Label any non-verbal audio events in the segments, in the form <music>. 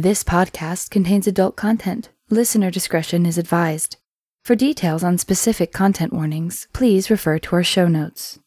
This podcast contains adult content. Listener discretion is advised. For details on specific content warnings, please refer to our show notes.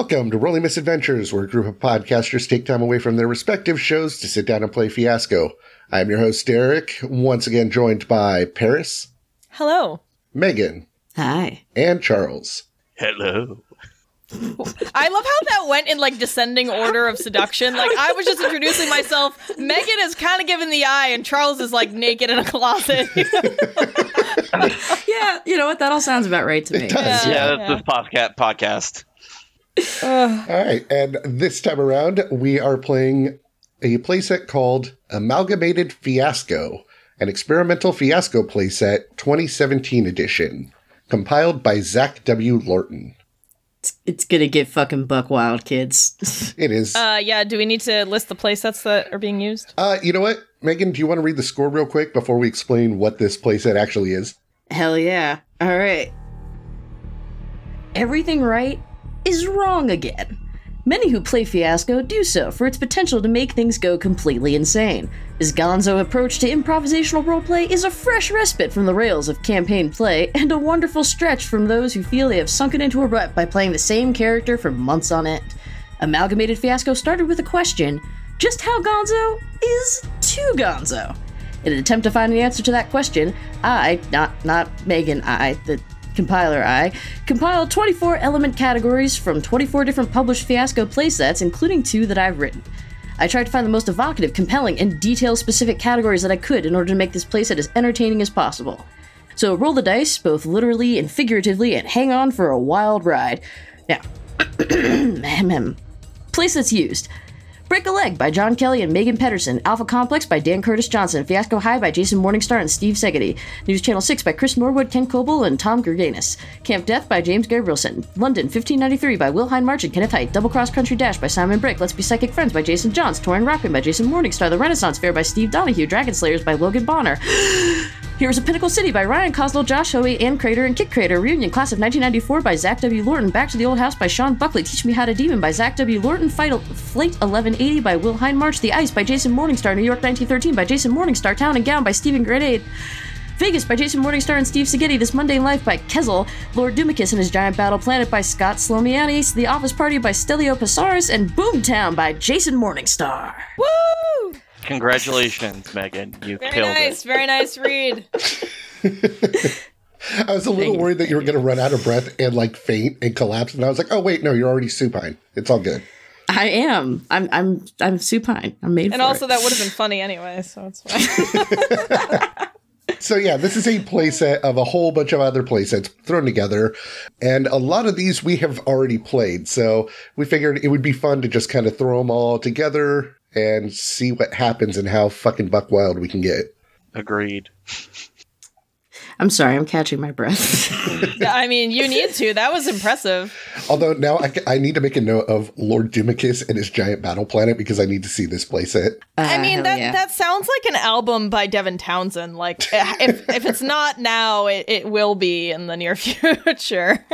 Welcome to Rolling Misadventures, where a group of podcasters take time away from their respective shows to sit down and play Fiasco. I'm your host, Derek, once again joined by Paris, Hello. Megan, Hi. and Charles. Hello. I love how that went in like descending order of seduction. Like I was just introducing myself. Megan is kind of giving the eye, and Charles is like naked in a closet. <laughs> Yeah, you know what? That all sounds about right to me. It does. Yeah. Yeah, that's this podcast. Podcast. All right, and this time around, we are playing a playset called Amalgamated Fiasco, an experimental fiasco playset 2017 edition, compiled by Zach W. Lorton. It's gonna get fucking buck wild, kids. <laughs> It is. Uh, uh, yeah. Do we need to list the playsets that are being used? you know what, Megan? Do you want to read the score real quick before we explain what this playset actually is? Hell yeah. All right. Everything right is wrong again. Many who play Fiasco do so for its potential to make things go completely insane. His gonzo approach to improvisational roleplay is a fresh respite from the rails of campaign play and a wonderful stretch from those who feel they have sunken into a rut by playing the same character for months on end. Amalgamated Fiasco started with a question just how gonzo is too gonzo? In an attempt to find the answer to that question, I, not not Megan, I, the compiler I, compiled 24 element categories from 24 different published Fiasco playsets, including two that I've written. I tried to find the most evocative, compelling, and detail specific categories that I could in order to make this playset as entertaining as possible. So roll the dice, both literally and figuratively, and hang on for a wild ride. Now, <clears throat> playsets used. Break a Leg by John Kelly and Megan Pedersen. Alpha Complex by Dan Curtis Johnson. Fiasco High by Jason Morningstar and Steve Segedy. News Channel 6 by Chris Norwood, Ken Coble, and Tom Gerganis. Camp Death by James Gabrielson. London 1593 by Will March and Kenneth Hite. Double Cross Country Dash by Simon Brick. Let's Be Psychic Friends by Jason Johns. Touring Rock Band by Jason Morningstar. The Renaissance Fair by Steve Donahue. Dragon Slayers by Logan Bonner. <gasps> <gasps> <gasps> Heroes of Pinnacle City by Ryan Coslow, Josh Hoey, Ann Crater, and Kit Crater. Reunion Class of 1994 by Zach W. Lorton. Back to the Old House by Sean Buckley. Teach Me How to Demon by Zach W. Lorton. Fight Flight 1180 by Will Hindmarch. The Ice by Jason Morningstar. New York 1913 by Jason Morningstar. Town and Gown by Stephen Grenade. Vegas by Jason Morningstar and Steve Segedy. This Mundane Life by Kezel. Lord Dumicus and His Giant Battle Planet by Scott Slomianis. The Office Party by Stelio Pasaris. And Boomtown by Jason Morningstar. Woo! Congratulations, Megan. You Very killed nice. it. Very nice read. <laughs> I was a little worried that you were going to run out of breath and like faint and collapse, and I was like, "Oh wait, no, you're already supine. It's all good." I am. I'm. I'm. I'm supine. I'm made And for also, it. that would have been funny anyway, so it's fine. <laughs> So yeah, this is a playset of a whole bunch of other playsets thrown together, and a lot of these we have already played. So we figured it would be fun to just kind of throw them all together and see what happens and how fucking buck wild we can get. Agreed. I'm sorry. I'm catching my breath. <laughs> Yeah, I mean, you need to. That was impressive. Although now I, I need to make a note of Lord Dumicus and his giant battle planet because I need to see this playset. I Ah, mean, that yeah. that sounds like an album by Devin Townsend. Like, if <laughs> if it's not now, it, it will be in the near <laughs> future.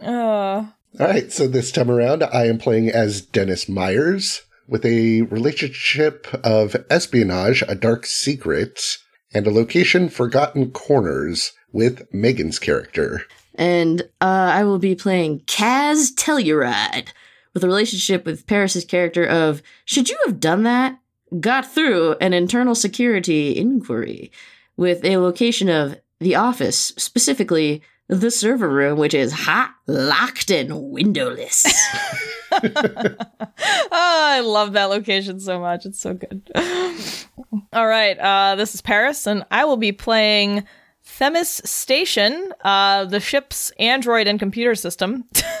uh, All right, so this time around, I am playing as Dennis Myers with a relationship of espionage, a dark secret, and a location Forgotten Corners with Megan's character. and uh, I will be playing Kaz Telluride with a relationship with Paris's character of Should you have done that? Got through an internal security inquiry with a location of the office, specifically the server room, which is hot, locked, and windowless. oh, <laughs> <laughs> I love that location so much. It's so good. <gasps> All right, uh, this is Paris, and I will be playing Themis Station, uh, the ship's android and computer system. <laughs>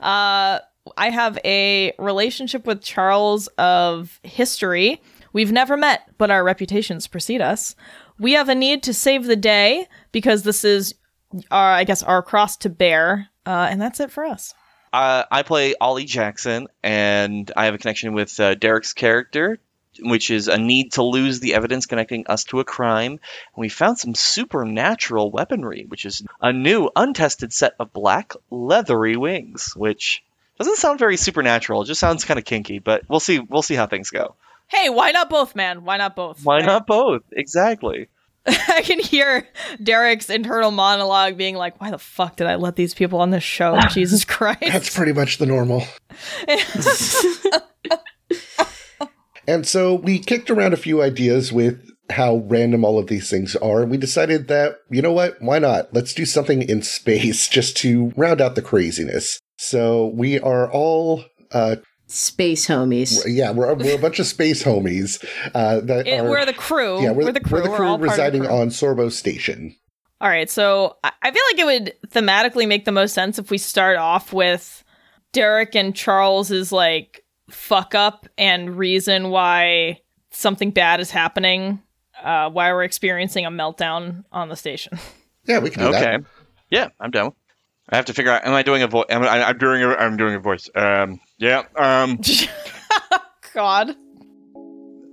uh, I have a relationship with Charles of history. We've never met, but our reputations precede us. We have a need to save the day because this is, I guess, our cross to bear. Uh, and that's it for us. Uh, I play Ollie Jackson, and I have a connection with uh, Derek's character, which is a need to lose the evidence connecting us to a crime. And we found some supernatural weaponry, which is a new, untested set of black, leathery wings, which doesn't sound very supernatural. It just sounds kind of kinky, but we'll see. We'll see how things go. Hey, why not both, man? Why not both? Why right? not both? Exactly. <laughs> I can hear Derek's internal monologue being like, "Why the fuck did I let these people on this show? <laughs> Jesus Christ!" That's pretty much the normal. <laughs> and so we kicked around a few ideas with how random all of these things are. And we decided that, you know what? Why not? Let's do something in space just to round out the craziness. So we are all, uh, Space homies. yeah, we're, we're a bunch of space homies uh, that It- are. we're the crew. yeah, we're, the crew. We're the We're crew all part of the residing crew. on Sorbo Station. All right, so I I feel like it would thematically make the most sense if we start off with Derek and Charles's like fuck up and reason why something bad is happening, uh, why we're experiencing a meltdown on the station. Yeah, we can do that. Okay. Yeah, I'm down. I have to figure out. Am I doing a voice? Am I, I'm doing. A, I'm doing a voice. Um. Yeah. Um. <laughs> God.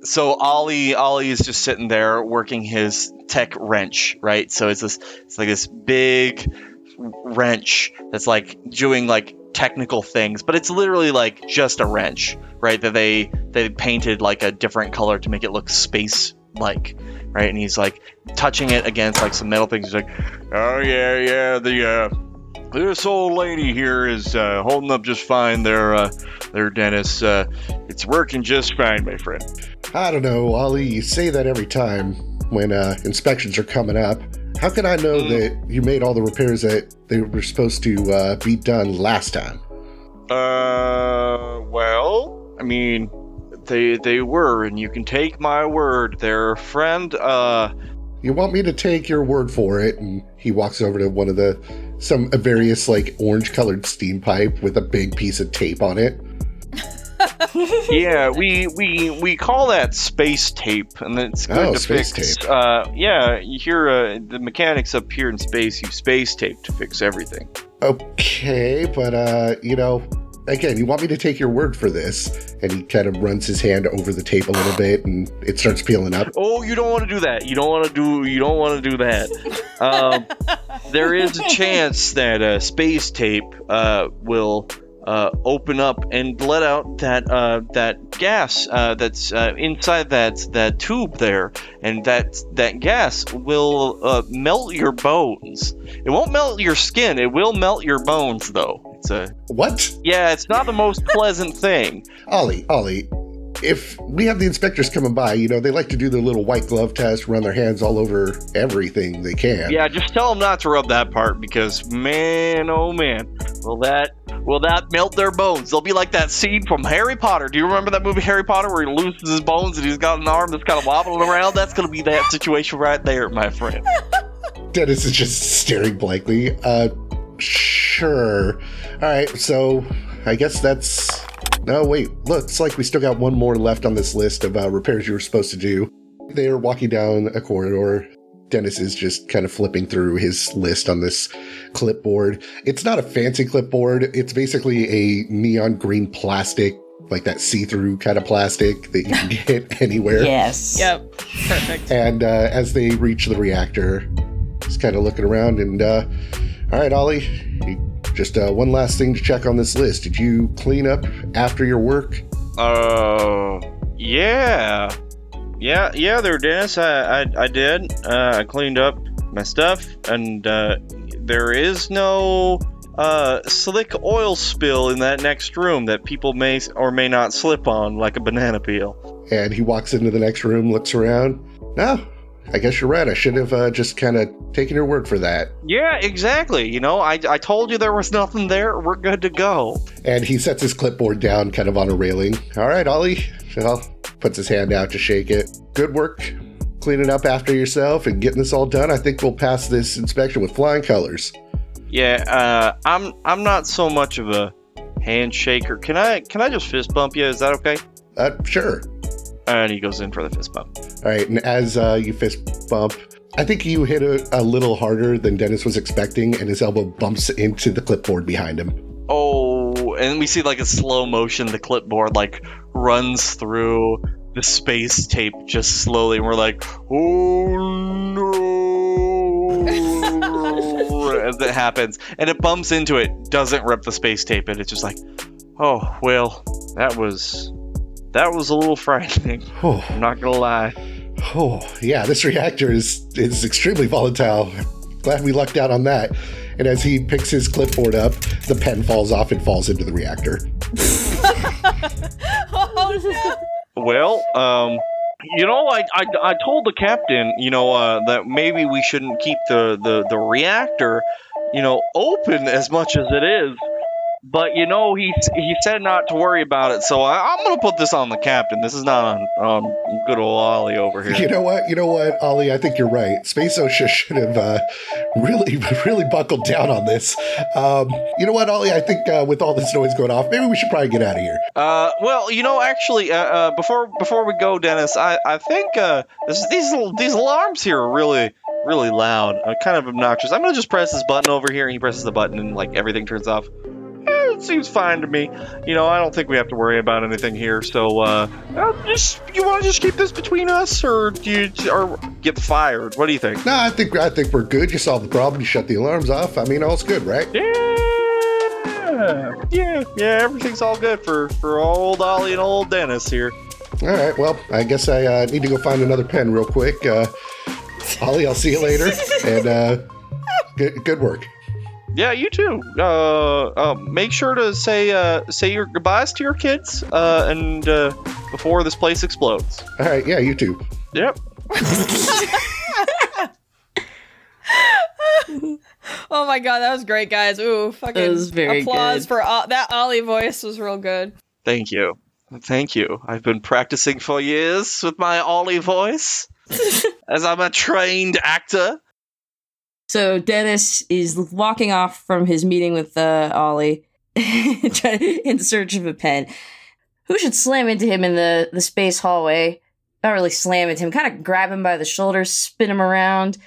so Ollie Ollie is just sitting there working his tech wrench, right? So it's this it's like this big wrench that's like doing like technical things, but it's literally like just a wrench, right? That they they painted like a different color to make it look space like, right? And he's like touching it against like some metal things. He's like, "Oh yeah, yeah, the uh this old lady here is uh, holding up just fine there, uh, there, Dennis. Uh, it's working just fine, my friend. I don't know, Ollie. You say that every time when uh, inspections are coming up. How can I know Mm. that you made all the repairs that they were supposed to uh, be done last time? Uh, well, I mean, they they were, and you can take my word. Their friend, uh, You want me to take your word for it? And he walks over to one of the some a various like orange colored steam pipe with a big piece of tape on it. <laughs> yeah, we we we call that space tape, and it's good Oh, to space fix. tape. Uh, yeah, you hear uh, the mechanics up here in space use space tape to fix everything. Okay, but uh, you know, again, you want me to take your word for this? And he kind of runs his hand over the tape a little bit, and it starts peeling up. Oh, you don't want to do that. You don't want to do. You don't want to do that. Um, there is a chance that uh, space tape uh, will uh, open up and let out that uh, that gas uh, that's uh, inside that that tube there, and that that gas will melt your bones. It won't melt your skin. It will melt your bones, though. It's a What? yeah. It's not the most pleasant thing. Ollie, Ollie, if we have the inspectors coming by, you know, they like to do their little white glove test, run their hands all over everything they can. Yeah, just tell them not to rub that part because man, oh man, will that will that melt their bones? They'll be like that scene from Harry Potter. Do you remember that movie Harry Potter where he loses his bones and he's got an arm that's kind of wobbling around? That's gonna be that situation right there, my friend. <laughs> Dennis is just staring blankly. Uh, sure. All right, so I guess that's. No, wait. Looks like we still got one more left on this list of uh, repairs you were supposed to do. They're walking down a corridor. Dennis is just kind of flipping through his list on this clipboard. It's not a fancy clipboard. It's basically a neon green plastic, like that see-through kind of plastic that you can <laughs> get anywhere. Yes. Yep. Perfect. And uh, as they reach the reactor, he's kind of looking around and, uh, all right, Ollie, just uh, one last thing to check on this list. Did you clean up after your work? Uh, yeah, yeah, yeah. There, Dennis. I, I, I did. Uh, I cleaned up my stuff, and uh, there is no uh slick oil spill in that next room that people may or may not slip on, like a banana peel. And he walks into the next room, looks around. No, I guess you're right. I should have uh, just kind of taken your word for that. Yeah, exactly. You know, I, I told you there was nothing there. We're good to go. And he sets his clipboard down kind of on a railing. All right, Ollie. Well, puts his hand out to shake it. Good work cleaning up after yourself and getting this all done. I think we'll pass this inspection with flying colors. Yeah, uh, I'm I'm not so much of a handshaker. Can I can I just fist bump you? Is that okay? Uh, sure. And he goes in for the fist bump. All right, and as uh, you fist bump, I think you hit a, a little harder than Dennis was expecting, and his elbow bumps into the clipboard behind him. Oh, and we see like a slow motion. The clipboard like runs through the space tape just slowly, and we're like, oh no! <laughs> As it happens, and it bumps into it, doesn't rip the space tape, and it's just like, oh well, that was that was a little frightening. <sighs> Oh, I'm not gonna lie. oh, yeah, this reactor is is extremely volatile. Glad we lucked out on that. And as he picks his clipboard up, the pen falls off and falls into the reactor. <laughs> oh no! Well, um, you know, I, I, I told the captain, you know, uh, that maybe we shouldn't keep the, the, the reactor, you know, open as much as it is. But you know, he he said not to worry about it, so I, I'm gonna put this on the captain. This is not on um, good old Ollie over here. You know what? You know what, Ollie? I think you're right. Space OSHA should have uh, really, <laughs> really buckled down on this. Um, you know what, Ollie? I think uh, with all this noise going off, maybe we should probably get out of here. Uh, well, you know, actually, uh, uh, before before we go, Dennis, I I think uh, this, these these alarms here are really really loud, uh, kind of obnoxious. I'm gonna just press this button over here, and he presses the button, and like everything turns off. It seems fine to me. You know, I don't think we have to worry about anything here. So, uh, uh, just you want to just keep this between us, or do you or get fired? What do you think? No, I think I think we're good. You solved the problem. You shut the alarms off. I mean, all's good, right? Yeah, yeah, yeah. Everything's all good for for old Ollie and old Dennis here. All right. Well, I guess I uh, need to go find another pen real quick. Uh, Ollie, I'll see you later. <laughs> And uh, good good work. Yeah, you too. Uh, uh, make sure to say uh, say your goodbyes to your kids, uh, and uh, before this place explodes. All right. Yeah, you too. Yep. <laughs> Oh my god, that was great, guys. Ooh, fucking That was very applause good. for uh, that Ollie voice was real good. Thank you. Thank you. I've been practicing for years with my Ollie voice, <laughs> as I'm a trained actor. So Dennis is walking off from his meeting with uh, Ollie <laughs> in search of a pen. Who should slam into him in the, the space hallway? Not really slam into him, kind of grab him by the shoulders, spin him around.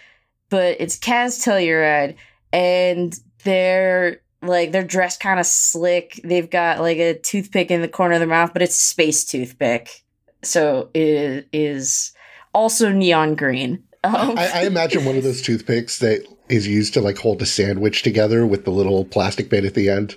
But it's Kaz Telluride, and they're like they're dressed kind of slick. They've got like a toothpick in the corner of their mouth, but it's space toothpick, so it is also neon green. Um, I, I imagine one of those toothpicks that is used to like hold a sandwich together with the little plastic bit at the end.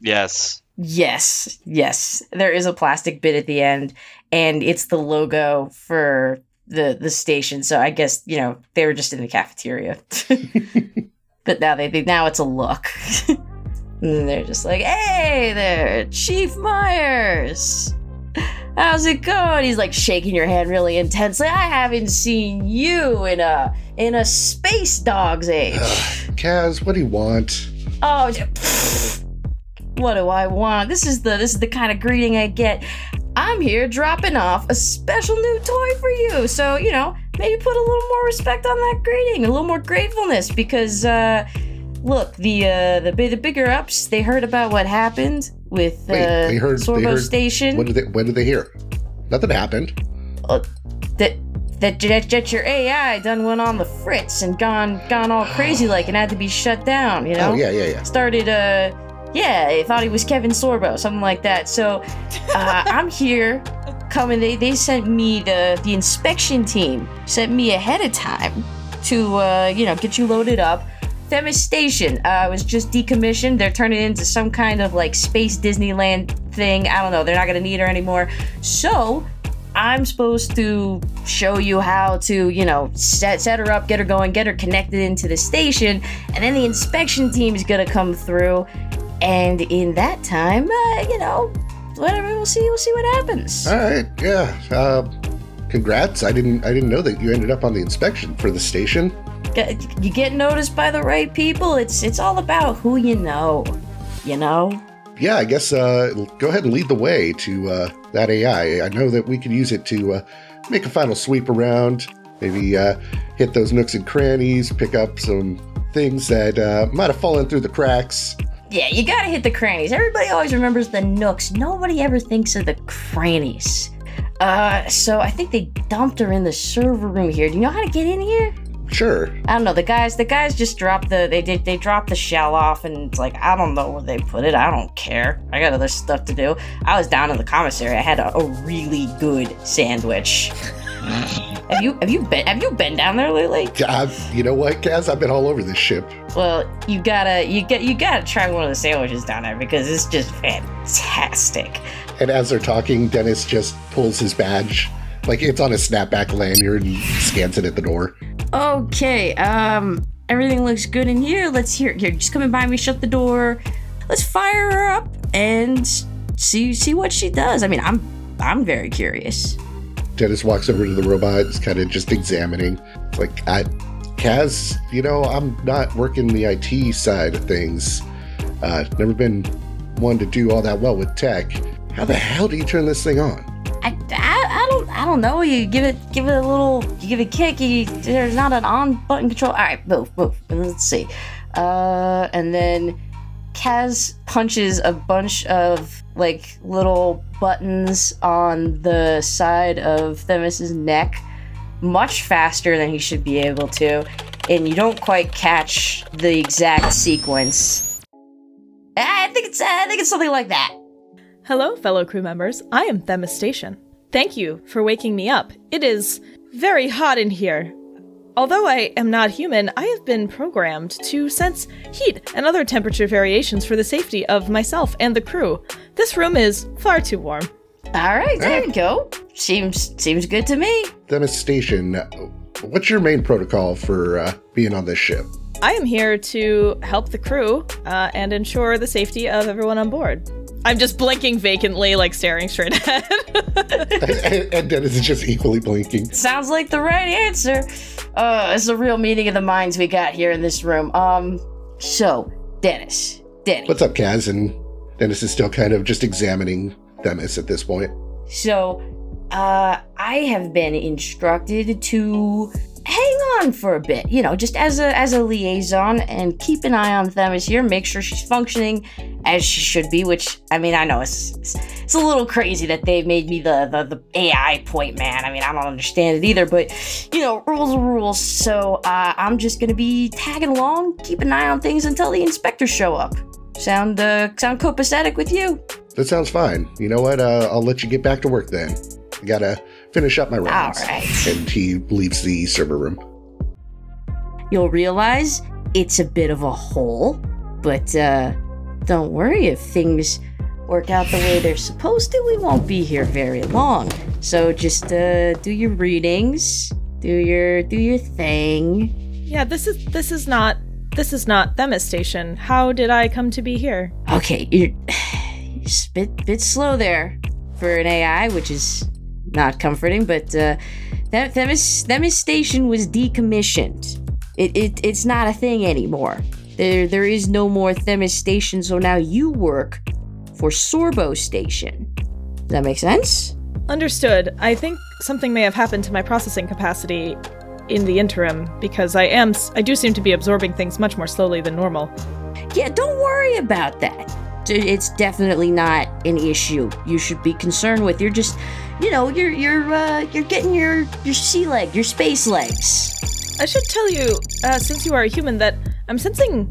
Yes. Yes, yes. There is a plastic bit at the end, and it's the logo for the the station. So I guess you know they were just in the cafeteria, <laughs> but now they, they now it's a look. <laughs> and they're just like, "Hey there, Chief Myers." How's it going? He's like shaking your hand really intensely. I haven't seen you in a in a space dog's <sighs> age. Kaz, what do you want? Oh, pfft. what do I want? This is the this is the kind of greeting I get. I'm here dropping off a special new toy for you. So, you know, maybe put a little more respect on that greeting, a little more gratefulness because uh look, the uh the, the bigger ups, they heard about what happened with uh Wait, they heard- they Sorbo heard- Station. What did they? When did they hear? Nothing happened. that that that, that your AI done went on the fritz and gone gone all <gasps> crazy like and had to be shut down, you know? Oh yeah, yeah, yeah. started uh yeah i thought he was kevin sorbo something like that so uh, <laughs> i'm here coming they, they sent me the the inspection team sent me ahead of time to uh you know get you loaded up Themis Station uh, was just decommissioned. They're turning it into some kind of like space Disneyland thing. I don't know. They're not going to need her anymore. So I'm supposed to show you how to, you know, set set her up, get her going, get her connected into the station, and then the inspection team is gonna come through. And in that time, uh, you know, whatever, we'll see, we'll see what happens. All right, yeah. Uh, congrats. I didn't. I didn't know that you ended up on the inspection for the station. You get noticed by the right people. It's it's all about who you know, you know. Yeah, I guess. Uh, go ahead and lead the way to uh, that AI. I know that we could use it to uh, make a final sweep around. Maybe uh, hit those nooks and crannies. Pick up some things that uh, might have fallen through the cracks. Yeah, you gotta hit the crannies. Everybody always remembers the nooks. Nobody ever thinks of the crannies. Uh, so I think they dumped her in the server room here. Do you know how to get in here? Sure. I don't know. The guys, the guys just dropped the they did they dropped the shell off, and it's like I don't know where they put it. I don't care. I got other stuff to do. I was down in the commissary. I had a, a really good sandwich. <laughs> have you have you been have you been down there lately? I've, you know what, Kaz? I've been all over this ship. Well, you gotta you get you gotta try one of the sandwiches down there because it's just fantastic. And as they're talking, Dennis just pulls his badge, like it's on a snapback lanyard, and scans it at the door. Okay, um, everything looks good in here. Let's hear. Here, just come and by me. Shut the door. Let's fire her up and see see what she does. I mean, I'm I'm very curious. Dennis walks over to the robot, is kind of just examining. It's like, I, Kaz, you know, I'm not working the IT side of things. Uh, never been one to do all that well with tech. How the hell do you turn this thing on? I, I, I don't I don't know. You give it give it a little. You give it a kick. You, there's not an on button control. All right, move move. Let's see. Uh, and then Kaz punches a bunch of like little buttons on the side of Themis's neck much faster than he should be able to, and you don't quite catch the exact sequence. I think it's I think it's something like that. Hello, fellow crew members. I am Themis Station. Thank you for waking me up. It is very hot in here. Although I am not human, I have been programmed to sense heat and other temperature variations for the safety of myself and the crew. This room is far too warm. All right, there you go. Seems seems good to me. Dennis Station, what's your main protocol for uh, being on this ship? I am here to help the crew uh, and ensure the safety of everyone on board. I'm just blinking vacantly, like staring straight <laughs> ahead. and, and Dennis is just equally blinking. Sounds like the right answer. Uh, it's a real meeting of the minds we got here in this room. Um, so Dennis, Dennis, What's up, Kaz? And Dennis is still kind of just examining Themis at this point. So, uh, I have been instructed to hang on for a bit, you know, just as a as a liaison and keep an eye on Themis here, make sure she's functioning as she should be. Which I mean, I know it's it's, it's a little crazy that they made me the, the the AI point man. I mean, I don't understand it either, but you know, rules are rules. So uh, I'm just gonna be tagging along, keep an eye on things until the inspectors show up. Sound uh, sound copacetic with you? That sounds fine. You know what? Uh, I'll let you get back to work then. Gotta finish up my rounds. All right. And he leaves the server room. You'll realize it's a bit of a hole, but uh, don't worry if things work out the way they're supposed to. We won't be here very long. So just uh, do your readings, do your do your thing. yeah, this is this is not this is not Themis Station. How did I come to be here? Okay, you're, <sighs> you're a bit bit slow there for an AI, which is not comforting. But uh, that Themis Themis Station was decommissioned. It, it it's not a thing anymore. There there is no more Themis Station, so now you work for Sorbo Station. Does that make sense? Understood. I think something may have happened to my processing capacity in the interim because I am I do seem to be absorbing things much more slowly than normal. Yeah, don't worry about that. It's definitely not an issue you should be concerned with. You're just, you know, you're you're uh, you're getting your your sea leg, your space legs. I should tell you, uh, since you are a human, that I'm sensing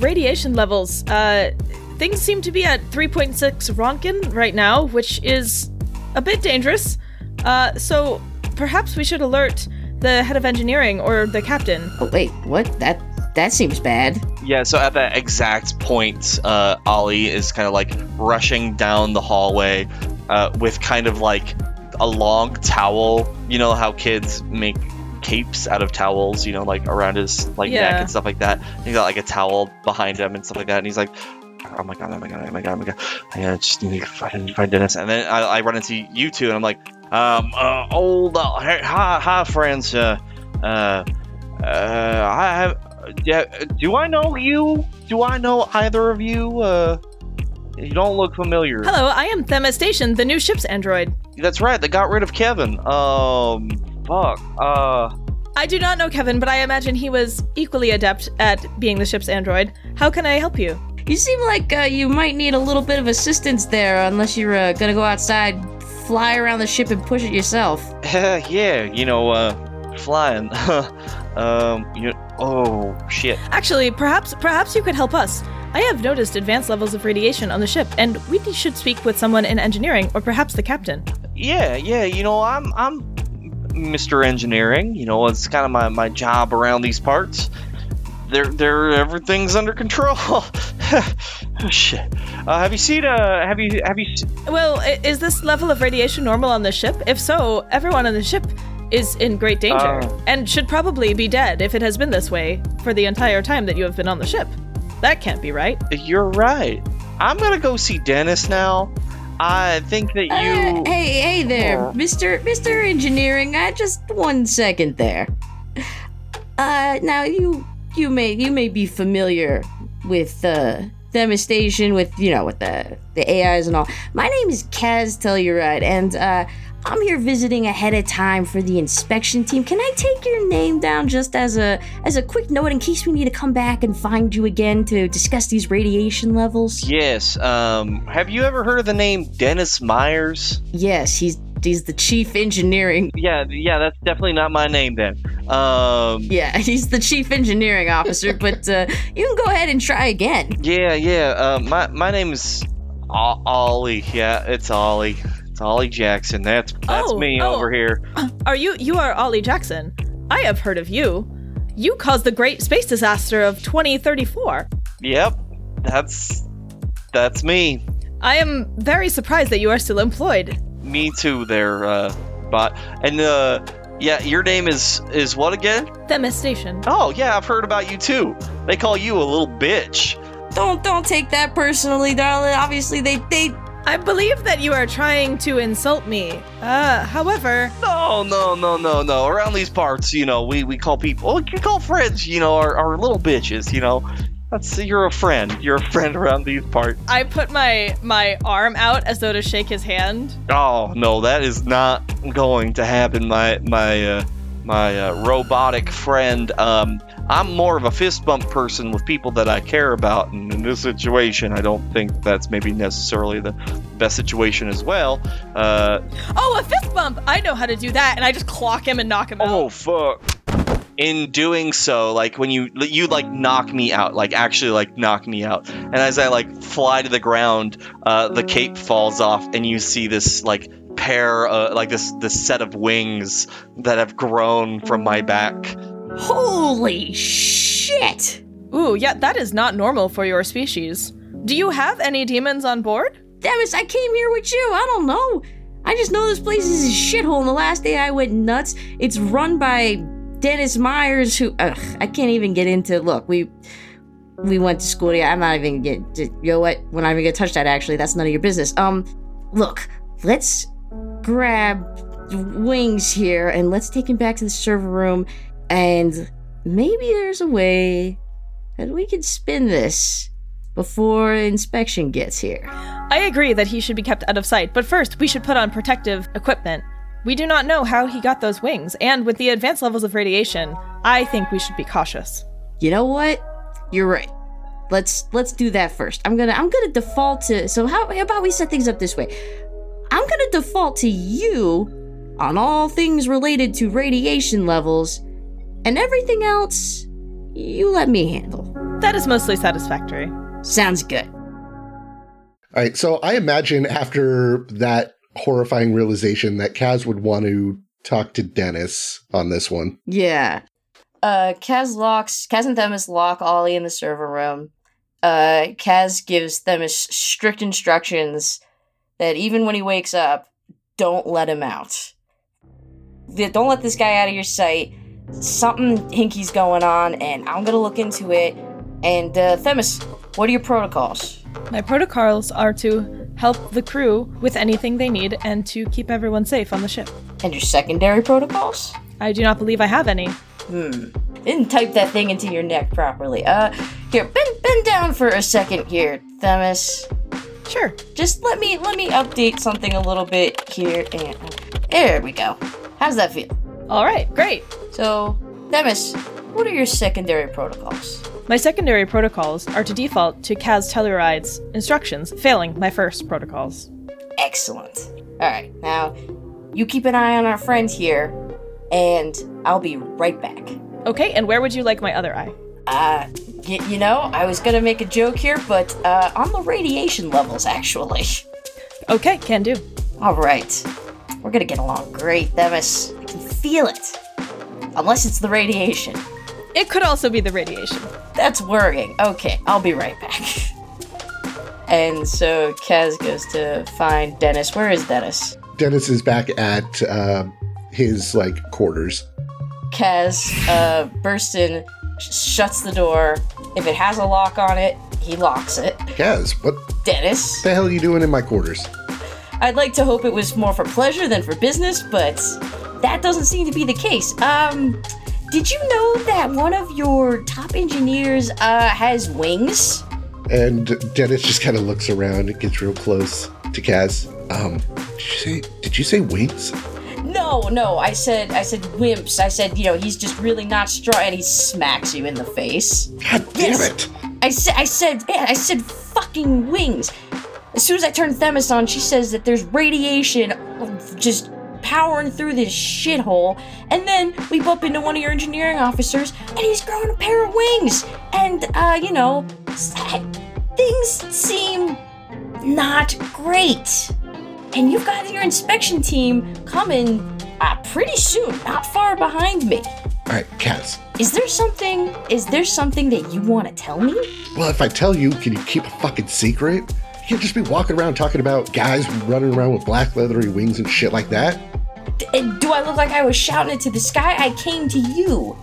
radiation levels. Uh, things seem to be at 3.6 Roentgen right now, which is a bit dangerous. Uh, so perhaps we should alert the head of engineering or the captain. Oh wait, what? That that seems bad. Yeah, so at that exact point, uh, Ollie is kind of like rushing down the hallway uh, with kind of like a long towel. You know how kids make capes out of towels, you know, like around his like neck and stuff like that. And he's got like a towel behind him and stuff like that. And he's like, oh my god, oh my god, oh my god, oh my god. I uh, just need to find, find Dennis. And then I, I run into you two and I'm like, um, uh, old, uh, hi, hi, friends. Uh, uh, uh, I have, yeah, do I know you? Do I know either of you? Uh, you don't look familiar. Hello, I am Themis Station, the new ship's android. That's right. They got rid of Kevin. Um, fuck. Uh, I do not know Kevin, but I imagine he was equally adept at being the ship's android. How can I help you? You seem like uh, you might need a little bit of assistance there, unless you're uh, gonna go outside, fly around the ship, and push it yourself. <laughs> yeah. You know, uh, flying. <laughs> um, you. Oh shit. Actually, perhaps perhaps you could help us. I have noticed advanced levels of radiation on the ship, and we should speak with someone in engineering, or perhaps the captain. Yeah, yeah. You know, I'm I'm Mr. Engineering. You know, it's kind of my, my job around these parts. They're, they're everything's under control. <laughs> oh, shit. Uh, have you seen? Uh, have you have you? se- Well, is this level of radiation normal on the ship? If so, everyone on the ship is in great danger Oh. and should probably be dead if it has been this way for the entire time that you have been on the ship. That can't be right. You're right. I'm gonna go see Dennis now. I think that you. Uh, hey, hey there, Oh. Mister Mister Engineering. Uh, just one second there. Uh, now you you may you may be familiar with uh Themis Station, with you know with the the AIs and all. My name is Kaz Telluride, and uh, I'm here visiting ahead of time for the inspection team. Can I take your name down just as a as a quick note in case we need to come back and find you again to discuss these radiation levels? Yes. Um. Have you ever heard of the name Dennis Myers? Yes, he's he's the chief engineering Yeah. Yeah. That's definitely not my name then. Um. Yeah, <laughs> he's the chief engineering officer, <laughs> but uh, you can go ahead and try again. Yeah. Yeah. Uh, my my name is O- Ollie. Yeah. It's Ollie. It's Ollie Jackson. That's that's Oh, me oh. over here. Are you you are Ollie Jackson? I have heard of you. You caused the great space disaster of 2034. Yep. That's that's me. I am very surprised that you are still employed. Me too. There. Uh. But and uh. Yeah, your name is is what again? Themis Station. Oh, yeah, I've heard about you too. They call you a little bitch. Don't don't take that personally, darling. Obviously, they they I believe that you are trying to insult me. Uh, however, No, no, no, no, no. Around these parts, you know, we, we call people, we call friends, you know, our, our little bitches, you know. That's you're a friend. You're a friend around these parts. I put my my arm out as though to shake his hand. Oh no, that is not going to happen. My my uh, my uh, robotic friend. Um, I'm more of a fist bump person with people that I care about, and in this situation, I don't think that's maybe necessarily the best situation as well. Uh, Oh, a fist bump! I know how to do that, and I just clock him and knock him out. Oh fuck. In doing so, like when you you like knock me out, like actually like knock me out, and as I like fly to the ground, uh, the cape falls off, and you see this like pair, uh, like this this set of wings that have grown from my back. Holy shit. Ooh, yeah, that is not normal for your species. Do you have any demons on board? Damn it! I came here with you. I don't know. I just know this place is a shithole. And the last day I went nuts. It's run by Dennis Myers, who ugh, I can't even get into. Look, we we went to school. Yeah, I'm not even get. You know what? We're not even gonna touch that. Actually, that's none of your business. Um, look, let's grab wings here and let's take him back to the server room. And maybe there's a way that we can spin this before inspection gets here. I agree that he should be kept out of sight, but first, we should put on protective equipment. We do not know how he got those wings, and with the advanced levels of radiation, I think we should be cautious. You know what? You're right. Let's let's do that first. I'm gonna I'm gonna default to so how, how about we set things up this way? I'm gonna default to you on all things related to radiation levels, and everything else you let me handle. That is mostly satisfactory. Sounds good. All right, so I imagine after that horrifying realization that Kaz would want to talk to Dennis on this one. Yeah. Uh, Kaz locks, Kaz and Themis lock Ollie in the server room. Uh, Kaz gives Themis strict instructions that even when he wakes up, don't let him out. Don't let this guy out of your sight. Something hinky's going on, and I'm gonna look into it. And, uh, Themis, what are your protocols? My protocols are to help the crew with anything they need and to keep everyone safe on the ship. And your secondary protocols? I do not believe I have any. Hmm. Didn't type that thing into your neck properly. Uh, here, bend, bend down for a second here, Themis. Sure. Just let me let me update something a little bit here, and there we go. How's that feel? All right, great. So, Themis, what are your secondary protocols? My secondary protocols are to default to Kaz Telluride's instructions, failing my first protocols. Excellent. All right, now you keep an eye on our friend here, and I'll be right back. Okay, and where would you like my other eye? Uh, y- you know, I was gonna make a joke here, but uh, on the radiation levels, actually. Okay, can do. All right, we're gonna get along great, Themis. I can feel it. Unless it's the radiation. It could also be the radiation. That's worrying. Okay, I'll be right back. and so Kaz goes to find Dennis. Where is Dennis? Dennis is back at uh, his like quarters. Kaz uh, bursts in, sh- shuts the door. If it has a lock on it, he locks it. Kaz, what Dennis, What the hell are you doing in my quarters? I'd like to hope it was more for pleasure than for business, but that doesn't seem to be the case. Um, did you know that one of your top engineers uh, has wings? And Dennis just kind of looks around and gets real close to Kaz. Um, did you say? Did you say wings? No, no, I said, I said wimps. I said, you know, he's just really not strong, and he smacks you in the face. God damn Yes. it! I said, I said, yeah, I said fucking wings. As soon as I turn Themis on, she says that there's radiation just powering through this shithole, and then we bump into one of your engineering officers, and he's growing a pair of wings, and uh, you know, things seem not great. And you've got your inspection team coming uh, pretty soon, not far behind me. All right, Kaz. Is there something? Is there something that you want to tell me? Well, if I tell you, can you keep a fucking secret? You can't just be walking around talking about guys running around with black leathery wings and shit like that. Uh, do I look like I was shouting it to the sky? I came to you.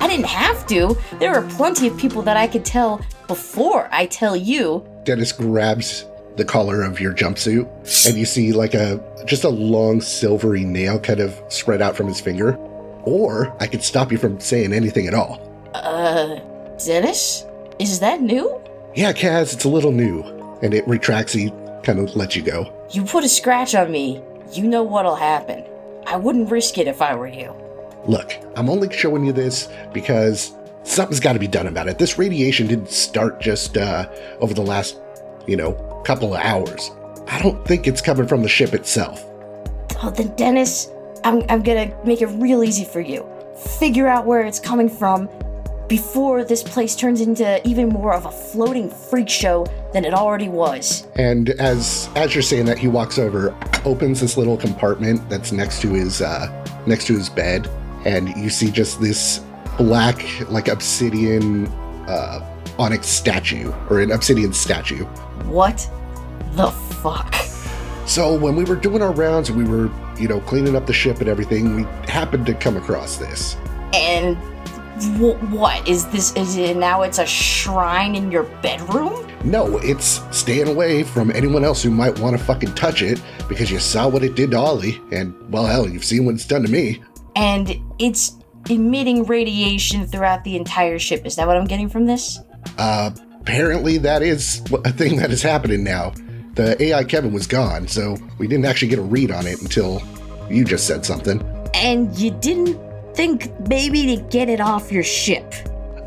I didn't have to. There are plenty of people that I could tell before I tell you. Dennis grabs the collar of your jumpsuit, and you see like a just a long silvery nail kind of spread out from his finger. Or I could stop you from saying anything at all. Uh, Dennis? Is that new? Yeah, Kaz, it's a little new. And it retracts, he kind of lets you go. You put a scratch on me, you know what'll happen. I wouldn't risk it if I were you. Look, I'm only showing you this because something's got to be done about it. This radiation didn't start just uh, over the last, you know, couple of hours. I don't think it's coming from the ship itself. Oh, then Dennis, I'm, I'm gonna make it real easy for you. Figure out where it's coming from before this place turns into even more of a floating freak show than it already was. And as as you're saying that, he walks over, opens this little compartment that's next to his uh, next to his bed, and you see just this black, like obsidian uh, onyx statue or an obsidian statue. What the fuck? So when we were doing our rounds and we were, you know, cleaning up the ship and everything, we happened to come across this. And wh- what is this? Is it now? It's a shrine in your bedroom? No, it's staying away from anyone else who might want to fucking touch it because you saw what it did to Ollie, and well, hell, you've seen what it's done to me. And it's emitting radiation throughout the entire ship. Is that what I'm getting from this? Uh, apparently, that is a thing that is happening now. The AI Kevin was gone, so we didn't actually get a read on it until you just said something. And you didn't think maybe to get it off your ship?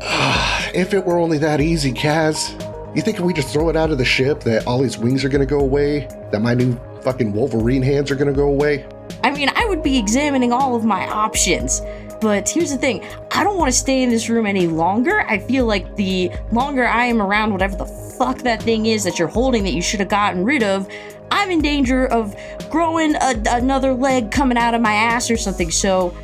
<sighs> If it were only that easy, Kaz. You think if we just throw it out of the ship that all Ollie's wings are gonna go away? That my new fucking Wolverine hands are gonna go away? I mean, I would be examining all of my options. But here's the thing I don't want to stay in this room any longer. I feel like the longer I am around whatever the fuck that thing is that you're holding that you should have gotten rid of, I'm in danger of growing a, another leg coming out of my ass or something. So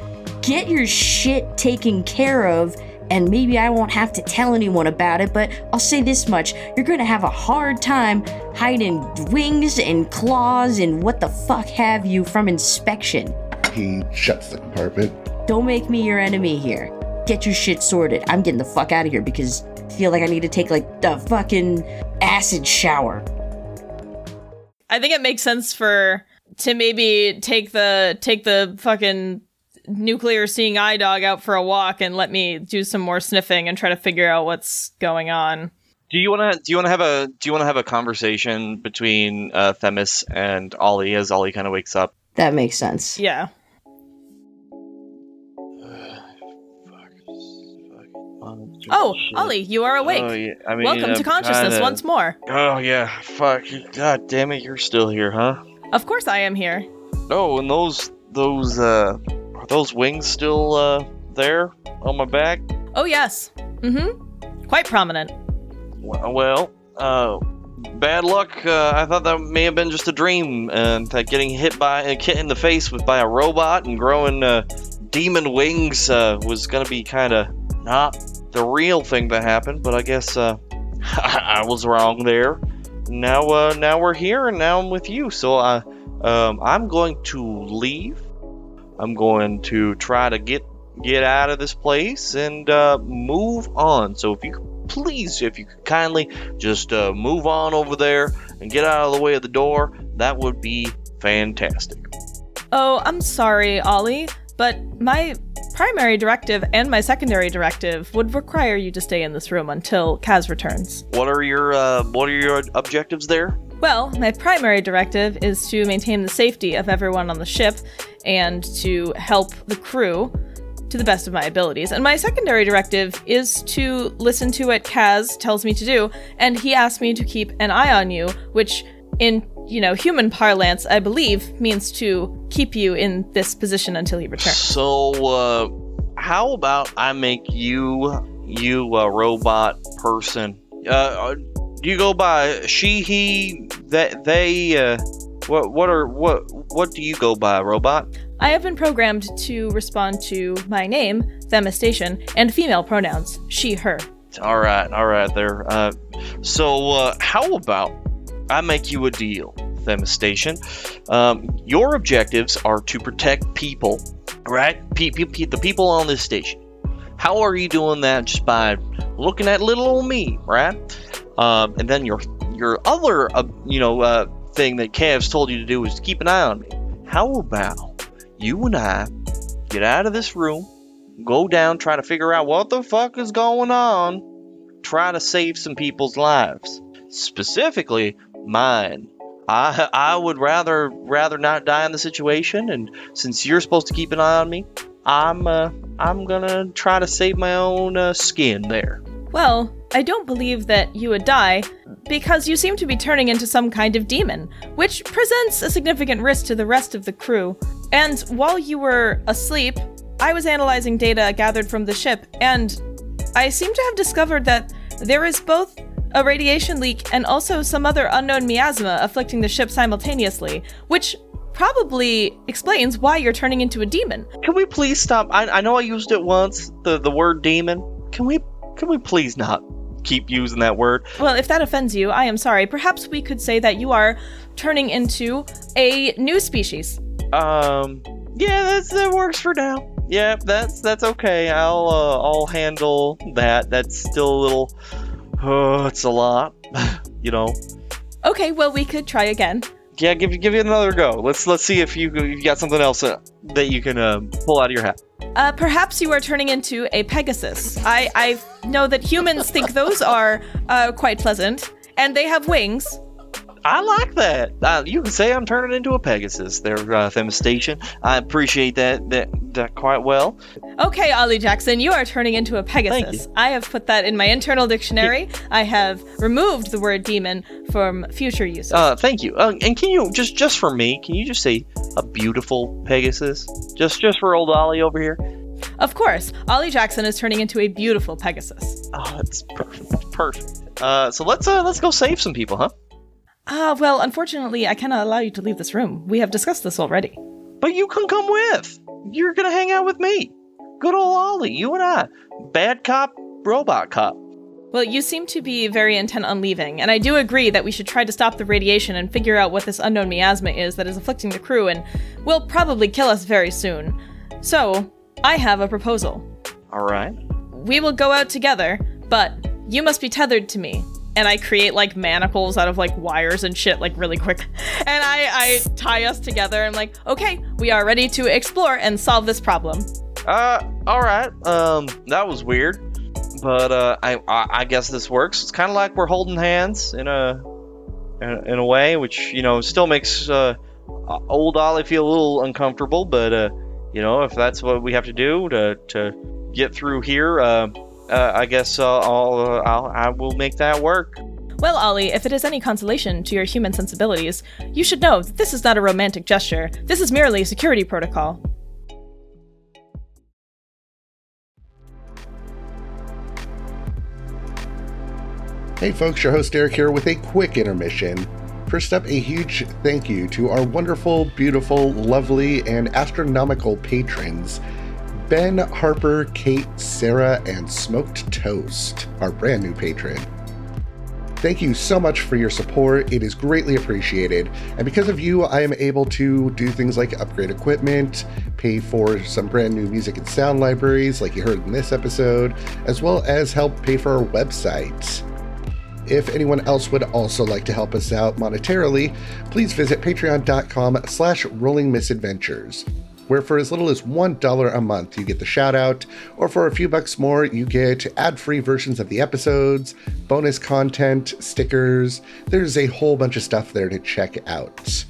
get your shit taken care of. And maybe I won't have to tell anyone about it, but I'll say this much. You're gonna have a hard time hiding wings and claws and what the fuck have you from inspection. He shuts the compartment. Don't make me your enemy here. Get your shit sorted. I'm getting the fuck out of here because I feel like I need to take like the fucking acid shower. I think it makes sense for to maybe take the take the fucking nuclear seeing eye dog out for a walk and let me do some more sniffing and try to figure out what's going on. Do you want to do you want to have a do you want to have a conversation between uh, Themis and Ollie as Ollie kind of wakes up? That makes sense. Yeah. Oh, Ollie, you are awake. Oh, yeah. I mean, Welcome to consciousness kinda- once more. Oh yeah, fuck. God damn it, you're still here, huh? Of course I am here. Oh, and those those uh those wings still uh, there on my back? Oh, yes. Mm hmm. Quite prominent. Well, uh, bad luck. Uh, I thought that may have been just a dream, and that getting hit by a hit in the face with by a robot and growing uh, demon wings uh, was gonna be kind of not the real thing that happened. But I guess uh, <laughs> I was wrong there. Now, uh, now we're here, and now I'm with you. So I, um, I'm going to leave. I'm going to try to get get out of this place and uh, move on. So if you could please, if you could kindly just uh, move on over there and get out of the way of the door, that would be fantastic. Oh, I'm sorry, Ollie, but my primary directive and my secondary directive would require you to stay in this room until Kaz returns. What are your uh, what are your objectives there? Well, my primary directive is to maintain the safety of everyone on the ship and to help the crew to the best of my abilities. And my secondary directive is to listen to what Kaz tells me to do, and he asked me to keep an eye on you, which in, you know, human parlance, I believe means to keep you in this position until he returns. So, uh, how about I make you you a robot person? Uh, Uh, you go by she, he, that they? Uh, what what are what what do you go by, robot? I have been programmed to respond to my name, Themistation, and female pronouns, she, her. All right, all right, there. Uh, so, uh, how about I make you a deal, Themistation? Um, your objectives are to protect people, right? Pe- pe- pe- the people on this station. How are you doing that? Just by looking at little old me, right? Um, and then your your other, uh, you know, uh, thing that Kaz told you to do is to keep an eye on me. How about you and I get out of this room, go down, try to figure out what the fuck is going on, try to save some people's lives, specifically mine. I I would rather rather not die in the situation, and since you're supposed to keep an eye on me, I'm uh, I'm gonna try to save my own uh, skin there. Well, I don't believe that you would die because you seem to be turning into some kind of demon, which presents a significant risk to the rest of the crew. And while you were asleep, I was analyzing data gathered from the ship, and I seem to have discovered that there is both a radiation leak and also some other unknown miasma afflicting the ship simultaneously, which probably explains why you're turning into a demon. Can we please stop? I, I know I used it once, the the word demon. Can we can we please not keep using that word? Well, if that offends you, I am sorry. Perhaps we could say that you are turning into a new species. Um, yeah, that's that works for now. Yeah, that's that's okay. I'll uh, I'll handle that. That's still a little. Oh, it's a lot, <sighs> you know. Okay, well, we could try again. Yeah, give give it another go. Let's let's see if you you got something else uh, that you can uh, pull out of your hat. Uh, perhaps you are turning into a Pegasus. I, I know that humans think those are uh, quite pleasant, and they have wings. I like that. Uh, you can say I'm turning into a Pegasus there, uh, Themistation. I appreciate that, that that quite well. Okay, Ollie Jackson, you are turning into a Thank Pegasus. you. I have put that in my internal dictionary. I have removed the word demon from future uses. Uh, thank you. Uh, and can you just just for me? Can you just say a beautiful Pegasus? Just just for old Ollie over here. of course, Ollie Jackson is turning into a beautiful Pegasus. Oh, that's perfect. Perfect. Uh, so let's uh let's go save some people, huh? Ah, well, unfortunately, I cannot allow you to leave this room. We have discussed this already. But you can come with. You're gonna hang out with me. Good old Ollie, you and I. Bad cop, robot cop. Well, you seem to be very intent on leaving, and I do agree that we should try to stop the radiation and figure out what this unknown miasma is that is afflicting the crew and will probably kill us very soon. So, I have a proposal. All right. We will go out together, but you must be tethered to me. And I create like manacles out of like wires and shit like really quick. And I, I tie us together. I'm like, okay, we are ready to explore and solve this problem. Uh, all right. Um, that was weird, but uh, I I, guess this works. It's kind of like we're holding hands in a in a way, which you know still makes uh old Ollie feel a little uncomfortable. But uh, you know, if that's what we have to do to to get through here, uh, uh, I guess uh, I'll, uh, I'll I will make that work. Well, Ollie, if it is any consolation to your human sensibilities, you should know that this is not a romantic gesture. This is merely a security protocol. Hey, folks, your host Eric here with a quick intermission. First up, a huge thank you to our wonderful, beautiful, lovely, and astronomical patrons. Ben, Harper, Kate, Sarah, and Smoked Toast, our brand new patron. Thank you so much for your support. It is greatly appreciated. And because of you, I am able to do things like upgrade equipment, pay for some brand new music and sound libraries, like you heard in this episode, as well as help pay for our website. If anyone else would also like to help us out monetarily, please visit patreon.com slash rolling misadventures where for as little as $1 a month you get the shout out, or for a few bucks more you get ad free versions of the episodes, bonus content, stickers. There's a whole bunch of stuff there to check out.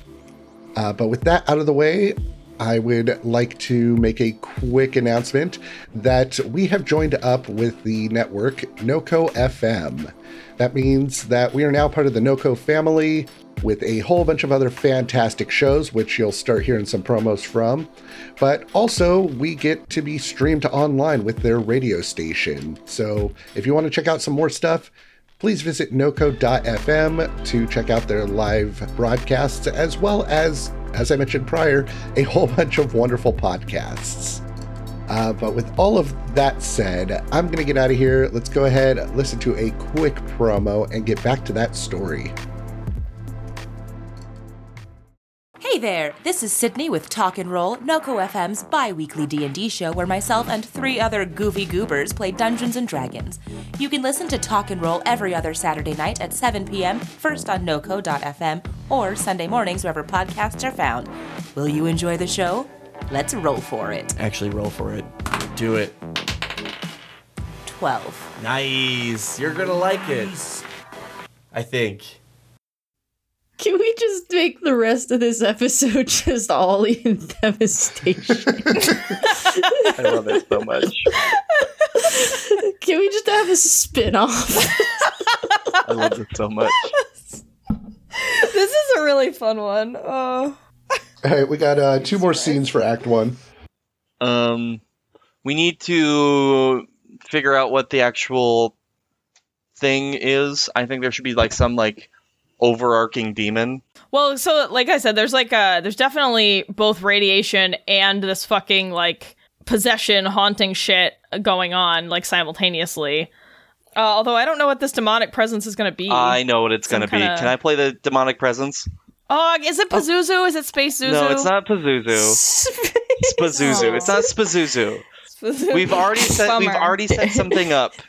Uh, but with that out of the way, I would like to make a quick announcement that we have joined up with the network NoCo FM. That means that we are now part of the NoCo family with a whole bunch of other fantastic shows, which you'll start hearing some promos from. But also, we get to be streamed online with their radio station. So if you want to check out some more stuff, please visit noco.fm to check out their live broadcasts, as well as, as I mentioned prior, a whole <laughs> bunch of wonderful podcasts. Uh, but with all of that said, I'm going to get out of here. Let's go ahead, listen to a quick promo, and get back to that story. Hey there, this is Sydney with Talk and Roll, Noco FM's bi-weekly D&D show where myself and three other goofy goobers play Dungeons and Dragons. You can listen to Talk and Roll every other Saturday night at 7 p.m., first on noco.fm or Sunday mornings wherever podcasts are found. Will you enjoy the show? Let's roll for it. Actually, roll for it. Do it. 12. Nice. You're gonna like it. I think. Can we just make the rest of this episode <laughs> just all in Devastation? I love it so much. Can we just have a spin off? I love it so much. This is a really fun one. Oh. All right, we got uh, two more scenes for Act One. Um, we need to figure out what the actual thing is. I think there should be like some like overarching demon. Well, so like I said, there's like a there's definitely both radiation and this fucking like possession haunting shit going on like simultaneously. Uh, although I don't know what this demonic presence is going to be. I know what it's gonna be. kinda- Can I play the demonic presence? oh, is it Pazuzu? Is it Space Zuzu? No, it's not Pazuzu. <laughs> It's Pazuzu. It's not Spazuzu. We've already set. We've already set something up. <laughs>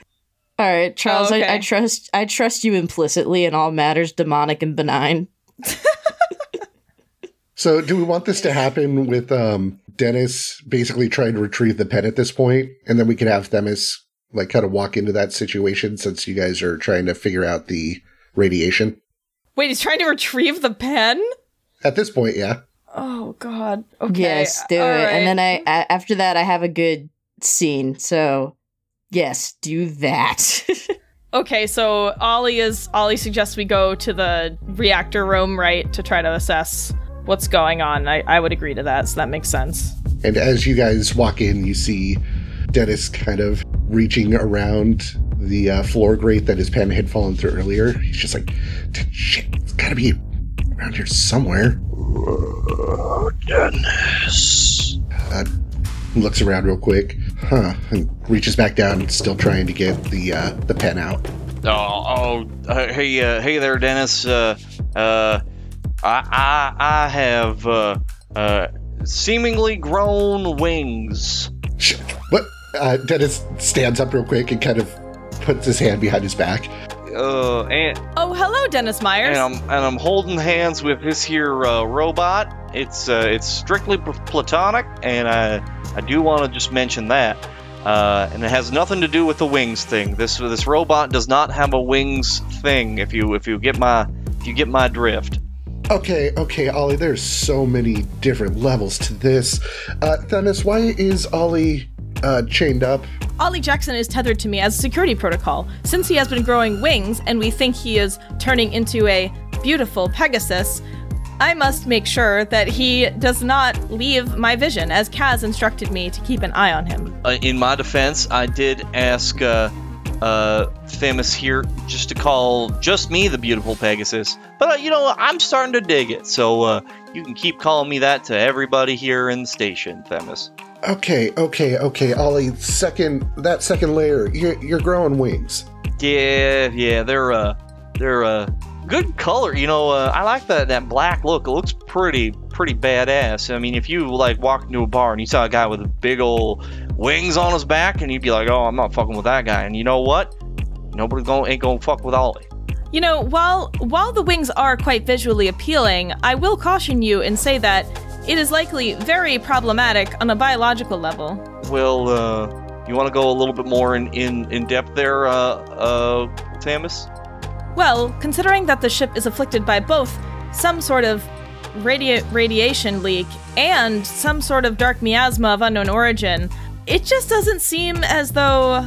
All right, Charles. Oh, okay. I, I trust. I trust you implicitly in all matters demonic and benign. <laughs> So, do we want this to happen with um, Dennis basically trying to retrieve the pen at this point, and then we could have Themis like kind of walk into that situation since you guys are trying to figure out the radiation? Wait, he's trying to retrieve the pen. At this point, yeah. Oh God. Okay. Yes, do it. all And then I, I a- after that I have a good scene. So yes, do that. <laughs> Okay, so Ollie is Ollie suggests we go to the reactor room, right, to try to assess what's going on. I, I would agree to that, so that makes sense. And as you guys walk in, you see Dennis kind of reaching around the uh, floor grate that his pen had fallen through earlier. He's just like, shit, it's gotta be around here somewhere. Dennis. Uh, looks around real quick, huh, and reaches back down, still trying to get the uh, the pen out. Oh, oh, hey, uh, hey there, Dennis. Uh, uh, I, I, I have uh, uh, seemingly grown wings. Shit, what? Uh, Dennis stands up real quick and kind of puts his hand behind his back. Uh, and Oh, hello, Dennis Myers. and I'm and I'm holding hands with this here uh, robot. It's uh, it's strictly platonic, and I I do want to just mention that. Uh, and it has nothing to do with the wings thing. This this robot does not have a wings thing. If you if you get my if you get my drift. Okay, okay, Ollie, there's so many different levels to this. Uh, Dennis, why is Ollie uh, chained up? Ollie Jackson is tethered to me as a security protocol. Since he has been growing wings and we think he is turning into a beautiful Pegasus, I must make sure that he does not leave my vision, as Kaz instructed me to keep an eye on him. Uh, in my defense, I did ask uh, uh, Themis here just to call just me the beautiful Pegasus. But uh, you know, I'm starting to dig it, so uh, you can keep calling me that to everybody here in the station, Themis. Okay, okay, okay, Ollie. Second, that second layer, you're, you're growing wings. Yeah, yeah, they're uh, they're uh, good color. You know, uh, I like that that black look. It looks pretty pretty badass. I mean, if you like walk into a bar and you saw a guy with big old wings on his back, and you'd be like, "Oh, I'm not fucking with that guy." And you know what? Nobody going ain't gonna fuck with Ollie. You know, while while the wings are quite visually appealing, I will caution you and say that it is likely very problematic on a biological level. Well, uh, you want to go a little bit more in in, in depth there, uh, uh, Themis? Well, considering that the ship is afflicted by both some sort of radi- radiation leak and some sort of dark miasma of unknown origin, it just doesn't seem as though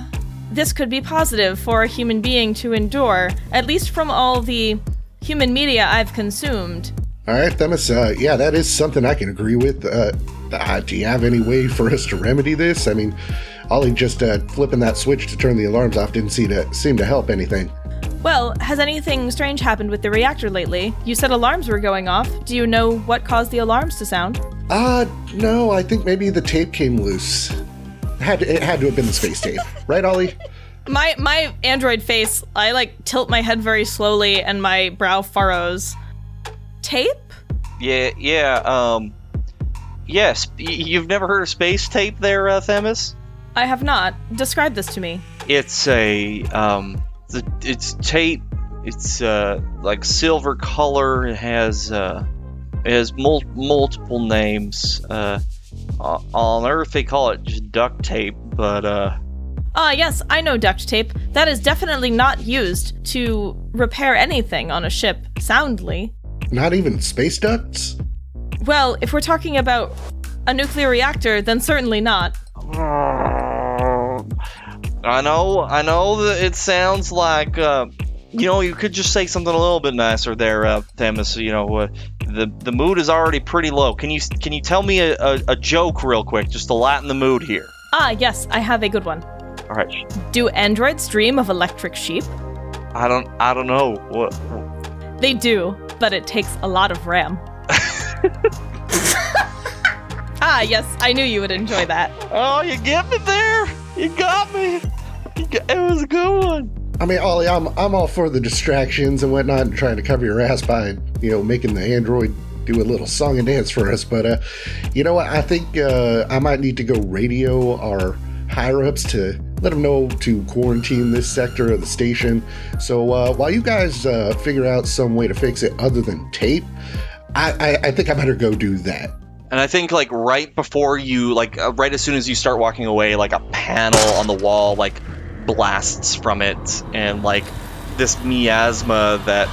this could be positive for a human being to endure, at least from all the human media I've consumed. All right, Themis. Uh, yeah, that is something I can agree with. Uh, uh, do you have any way for us to remedy this? I mean, Ollie just uh, flipping that switch to turn the alarms off didn't seem to seem to help anything. Well, has anything strange happened with the reactor lately? You said alarms were going off. Do you know what caused the alarms to sound? Uh, no, I think maybe the tape came loose. It had to, it had to have been the space tape, <laughs> right, Ollie? My my android face, I like tilt my head very slowly and my brow furrows. Tape? Yeah, yeah. Um, yes. You've never heard of space tape, there, uh, Themis? I have not. Describe this to me. It's a um, the, it's tape. It's uh like silver color. It has uh, it has mul- multiple names. Uh, on Earth they call it just duct tape, but uh, Ah, yes, I know duct tape. That is definitely not used to repair anything on a ship soundly. Not even space ducts? Well, if we're talking about a nuclear reactor, then certainly not. I know, I know that it sounds like, uh, you know, you could just say something a little bit nicer there, uh, Themis. You know, uh, the the mood is already pretty low. Can you can you tell me a, a, a joke real quick, just to lighten the mood here? Ah, yes, I have a good one. All right, Do androids dream of electric sheep? I don't I don't know what. They do, but it takes a lot of RAM. <laughs> ah, yes, I knew you would enjoy that. Oh, you get me there. You got me. You got, it was a good one. I mean, Ollie, I'm I'm all for the distractions and whatnot, and trying to cover your ass by you know making the android do a little song and dance for us. But uh, you know what? I think uh, I might need to go radio our higher ups to let them know to quarantine this sector of the station. So uh, while you guys uh, figure out some way to fix it other than tape, I, I, I think I better go do that. And I think like right before you like uh, right as soon as you start walking away, like a panel on the wall like blasts from it, and like this miasma that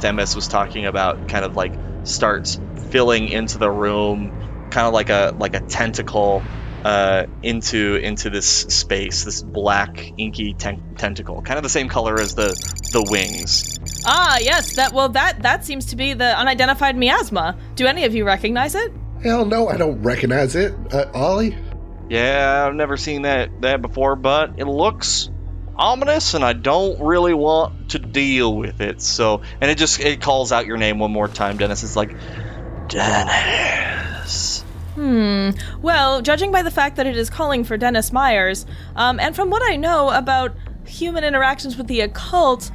Themis was talking about kind of like starts filling into the room, kind of like a like a tentacle uh, into into this space, this black inky ten- tentacle, kind of the same color as the the wings. Ah, yes, that well that that seems to be the unidentified miasma. Do any of you recognize it? Hell no, I don't recognize it. Uh, Ollie? Yeah, I've never seen that that before, but it looks ominous, and I don't really want to deal with it. So, and it just it calls out your name one more time. Dennis It's like, Dennis. Hmm. Well, judging by the fact that it is calling for Dennis Myers, um, and from what I know about human interactions with the occult,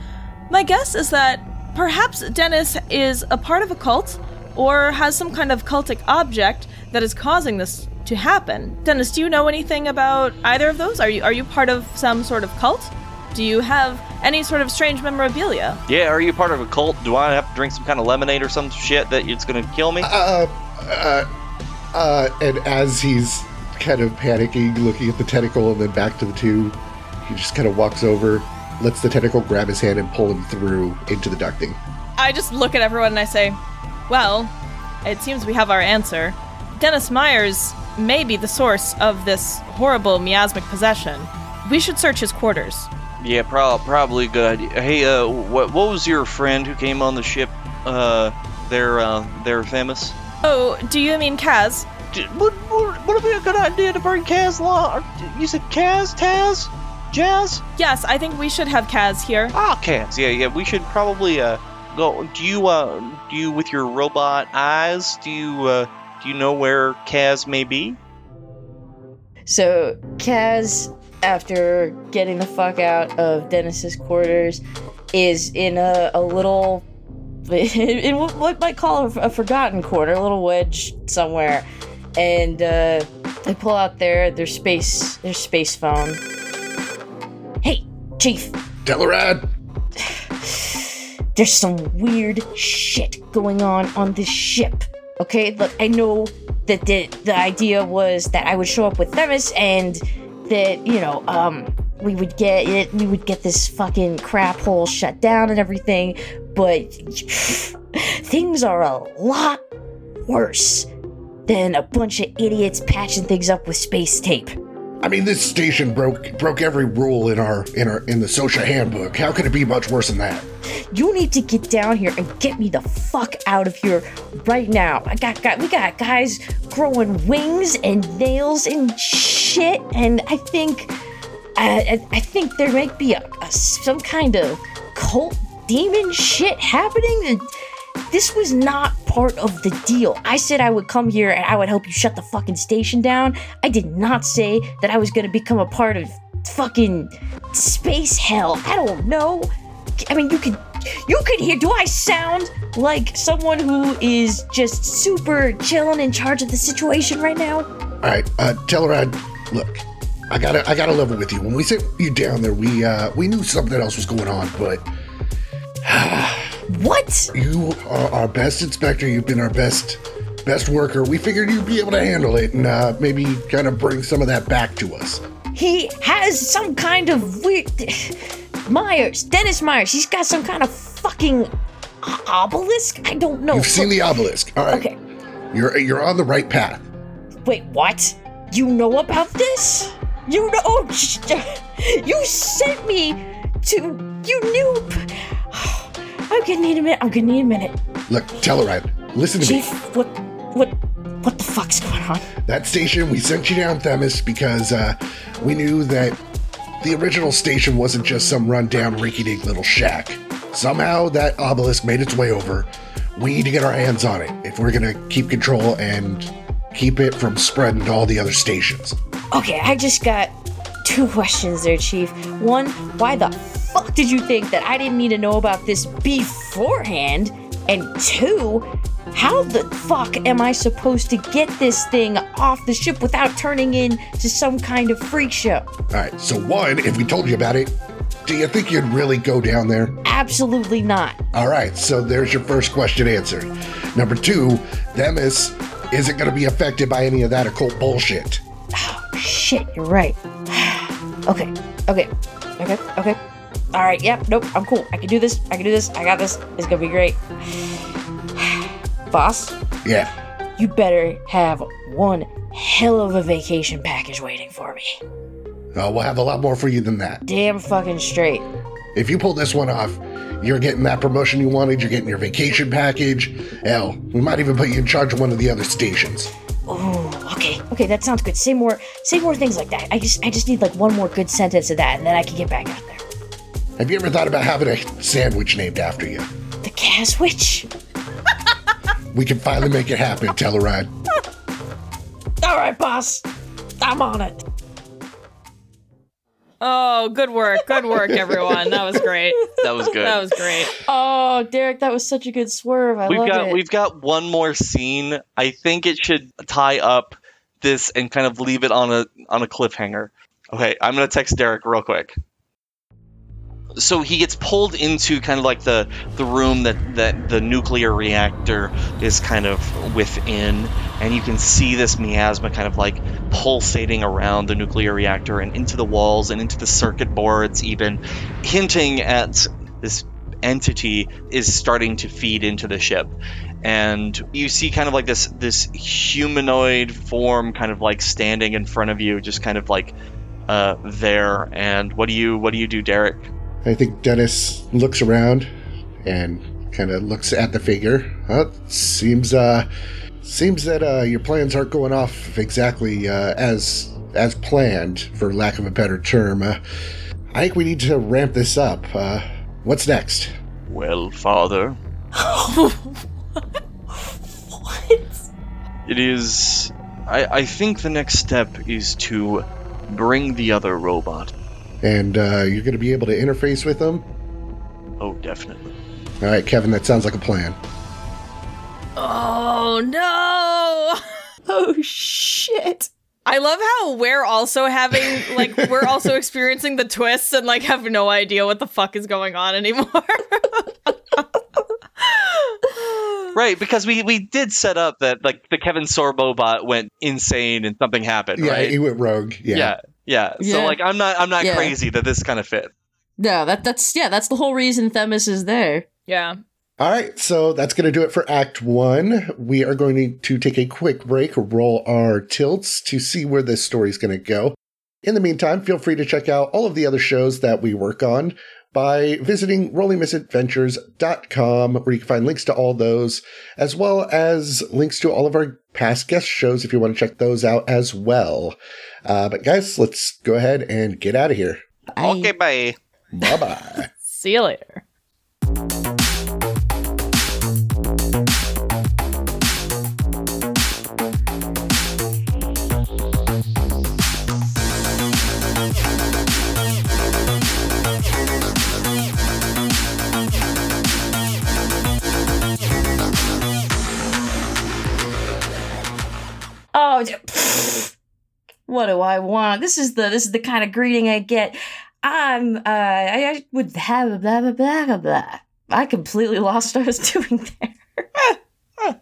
my guess is that perhaps Dennis is a part of a cult or has some kind of cultic object that is causing this to happen. Dennis, do you know anything about either of those? Are you are you part of some sort of cult? Do you have any sort of strange memorabilia? Yeah, are you part of a cult? Do I have to drink some kind of lemonade or some shit that it's gonna kill me? Uh, uh, uh, and as he's kind of panicking, looking at the tentacle and then back to the two, he just kind of walks over, lets the tentacle grab his hand and pull him through into the ducting. I just look at everyone and I say, Well, it seems we have our answer. Dennis Myers may be the source of this horrible miasmic possession. We should search his quarters. Yeah, prob- probably good idea. Hey, uh, what what was your friend who came on the ship? Uh, there, uh, there, Themis. Oh, do you mean Kaz? D- Would, would, would it be a good idea to bring Kaz along? You said Kaz, Taz, Jazz? Yes, I think we should have Kaz here. Ah, Kaz. Yeah, yeah. We should probably uh go. Do you uh do you with your robot eyes? Do you uh do you know where Kaz may be? So, Kaz, after getting the fuck out of Dennis's quarters, is in a, a little. <laughs> in what what might call a, a forgotten corner, a little wedge somewhere. And uh, they pull out their, their space their space phone. Hey, Chief, Telerad, there's some weird shit going on on this ship. Okay, look, I know that the the idea was that I would show up with Themis and that you know, um, we would get it, we would get this fucking crap hole shut down and everything, but <sighs> things are a lot worse than a bunch of idiots patching things up with space tape. I mean, this station broke broke every rule in our in our in the social handbook. How could it be much worse than that? You need to get down here and get me the fuck out of here right now. I got, got we got guys growing wings and nails and shit, and I think I, I, think there might be a, a some kind of cult demon shit happening. And this was not part of the deal. I said I would come here and I would help you shut the fucking station down. I did not say that I was gonna become a part of fucking space hell. I don't know. I mean, you could you could hear. Do I sound like someone who is just super chilling in charge of the situation right now? All right, uh, I look, I gotta I gotta level with you. When we sent you down there, we uh we knew something else was going on, but <sighs> What? you are our best inspector. You've been our best best worker. We figured you'd be able to handle it and uh, maybe kind of bring some of that back to us. He has some kind of weird. Myers, Dennis Myers. He's got some kind of fucking obelisk. I don't know. You've seen the obelisk. All right, Okay. you're you're on the right path. Wait, what? You know about this? You know? Oh, <laughs> you sent me to. You knew. I'm gonna need a minute. I'm gonna need a minute. Look, Telerad, listen to me. Chief, what, what, what the fuck's going on? That station, we sent you down Themis because uh, we knew that the original station wasn't just some rundown, rinky-dink little shack. Somehow that obelisk made its way over. We need to get our hands on it if we're gonna keep control and keep it from spreading to all the other stations. Okay, I just got two questions there, Chief. One, why the fuck did you think that I didn't need to know about this beforehand? And two, how the fuck am I supposed to get this thing off the ship without turning into some kind of freak show? All right. So one, if we told you about it, do you think you'd really go down there? Absolutely not. All right. So there's your first question answered. Number two, Themis isn't going to be affected by any of that occult bullshit. Oh, <sighs> shit, you're right. <sighs> okay, okay, okay, okay. All right, yep, nope, I'm cool. I can do this. I can do this. I got this. It's gonna be great. <sighs> Boss, Yeah. you better have one hell of a vacation package waiting for me. Uh, we'll have a lot more for you than that. Damn fucking straight. If you pull this one off, you're getting that promotion you wanted, you're getting your vacation package. Hell, we might even put you in charge of one of the other stations. Oh, okay, okay, that sounds good. Say more, say more things like that. I just, I just need like one more good sentence of that, and then I can get back out there. Have you ever thought about having a sandwich named after you? The Caswitch. We can finally make it happen, Telerad. All right, boss, I'm on it. Oh, good work. Good work, everyone. That was great. <laughs> That was good. That was great. Oh, Derek, that was such a good swerve. I we've love got it. we've got one more scene. I think it should tie up this and kind of leave it on a on a cliffhanger. Okay, I'm gonna text Derek real quick. So he gets pulled into kind of like the the room that that the nuclear reactor is kind of within, and you can see this miasma kind of like pulsating around the nuclear reactor and into the walls and into the circuit boards, even hinting at this entity is starting to feed into the ship. And you see kind of like this this humanoid form kind of like standing in front of you just kind of like uh there. And what do you what do you do derek I think Dennis looks around and kind of looks at the figure. Well, seems uh seems that uh your plans aren't going off exactly uh as as planned for lack of a better term. Uh, I think we need to ramp this up. Uh, what's next? Well, father, What? <laughs> it is. I, I think the next step is to bring the other robot. And uh, you're going to be able to interface with them? Oh, definitely. All right, Kevin, that sounds like a plan. Oh no! <laughs> Oh shit. I love how we're also having like we're also <laughs> experiencing the twists and like have no idea what the fuck is going on anymore. <laughs> Right, because we, we did set up that like the Kevin Sorbo bot went insane and something happened, Yeah, right? he went rogue. Yeah. yeah, yeah. So Yeah. like I'm not I'm not Yeah. crazy that this kind of fit. No, that that's yeah, that's the whole reason Themis is there. yeah. All right, so that's going to do it for Act One. We are going to take a quick break, roll our tilts to see where this story is going to go. In the meantime, feel free to check out all of the other shows that we work on by visiting rollingmisadventures.com, where you can find links to all those, as well as links to all of our past guest shows if you want to check those out as well. Uh, but guys, let's go ahead and get out of here. I- Okay, bye. Bye bye. <laughs> See you later. Oh, what do I want? This is the this is the kind of greeting I get. I'm uh I, I would have blah blah blah blah blah. I completely lost what I was <laughs> doing there.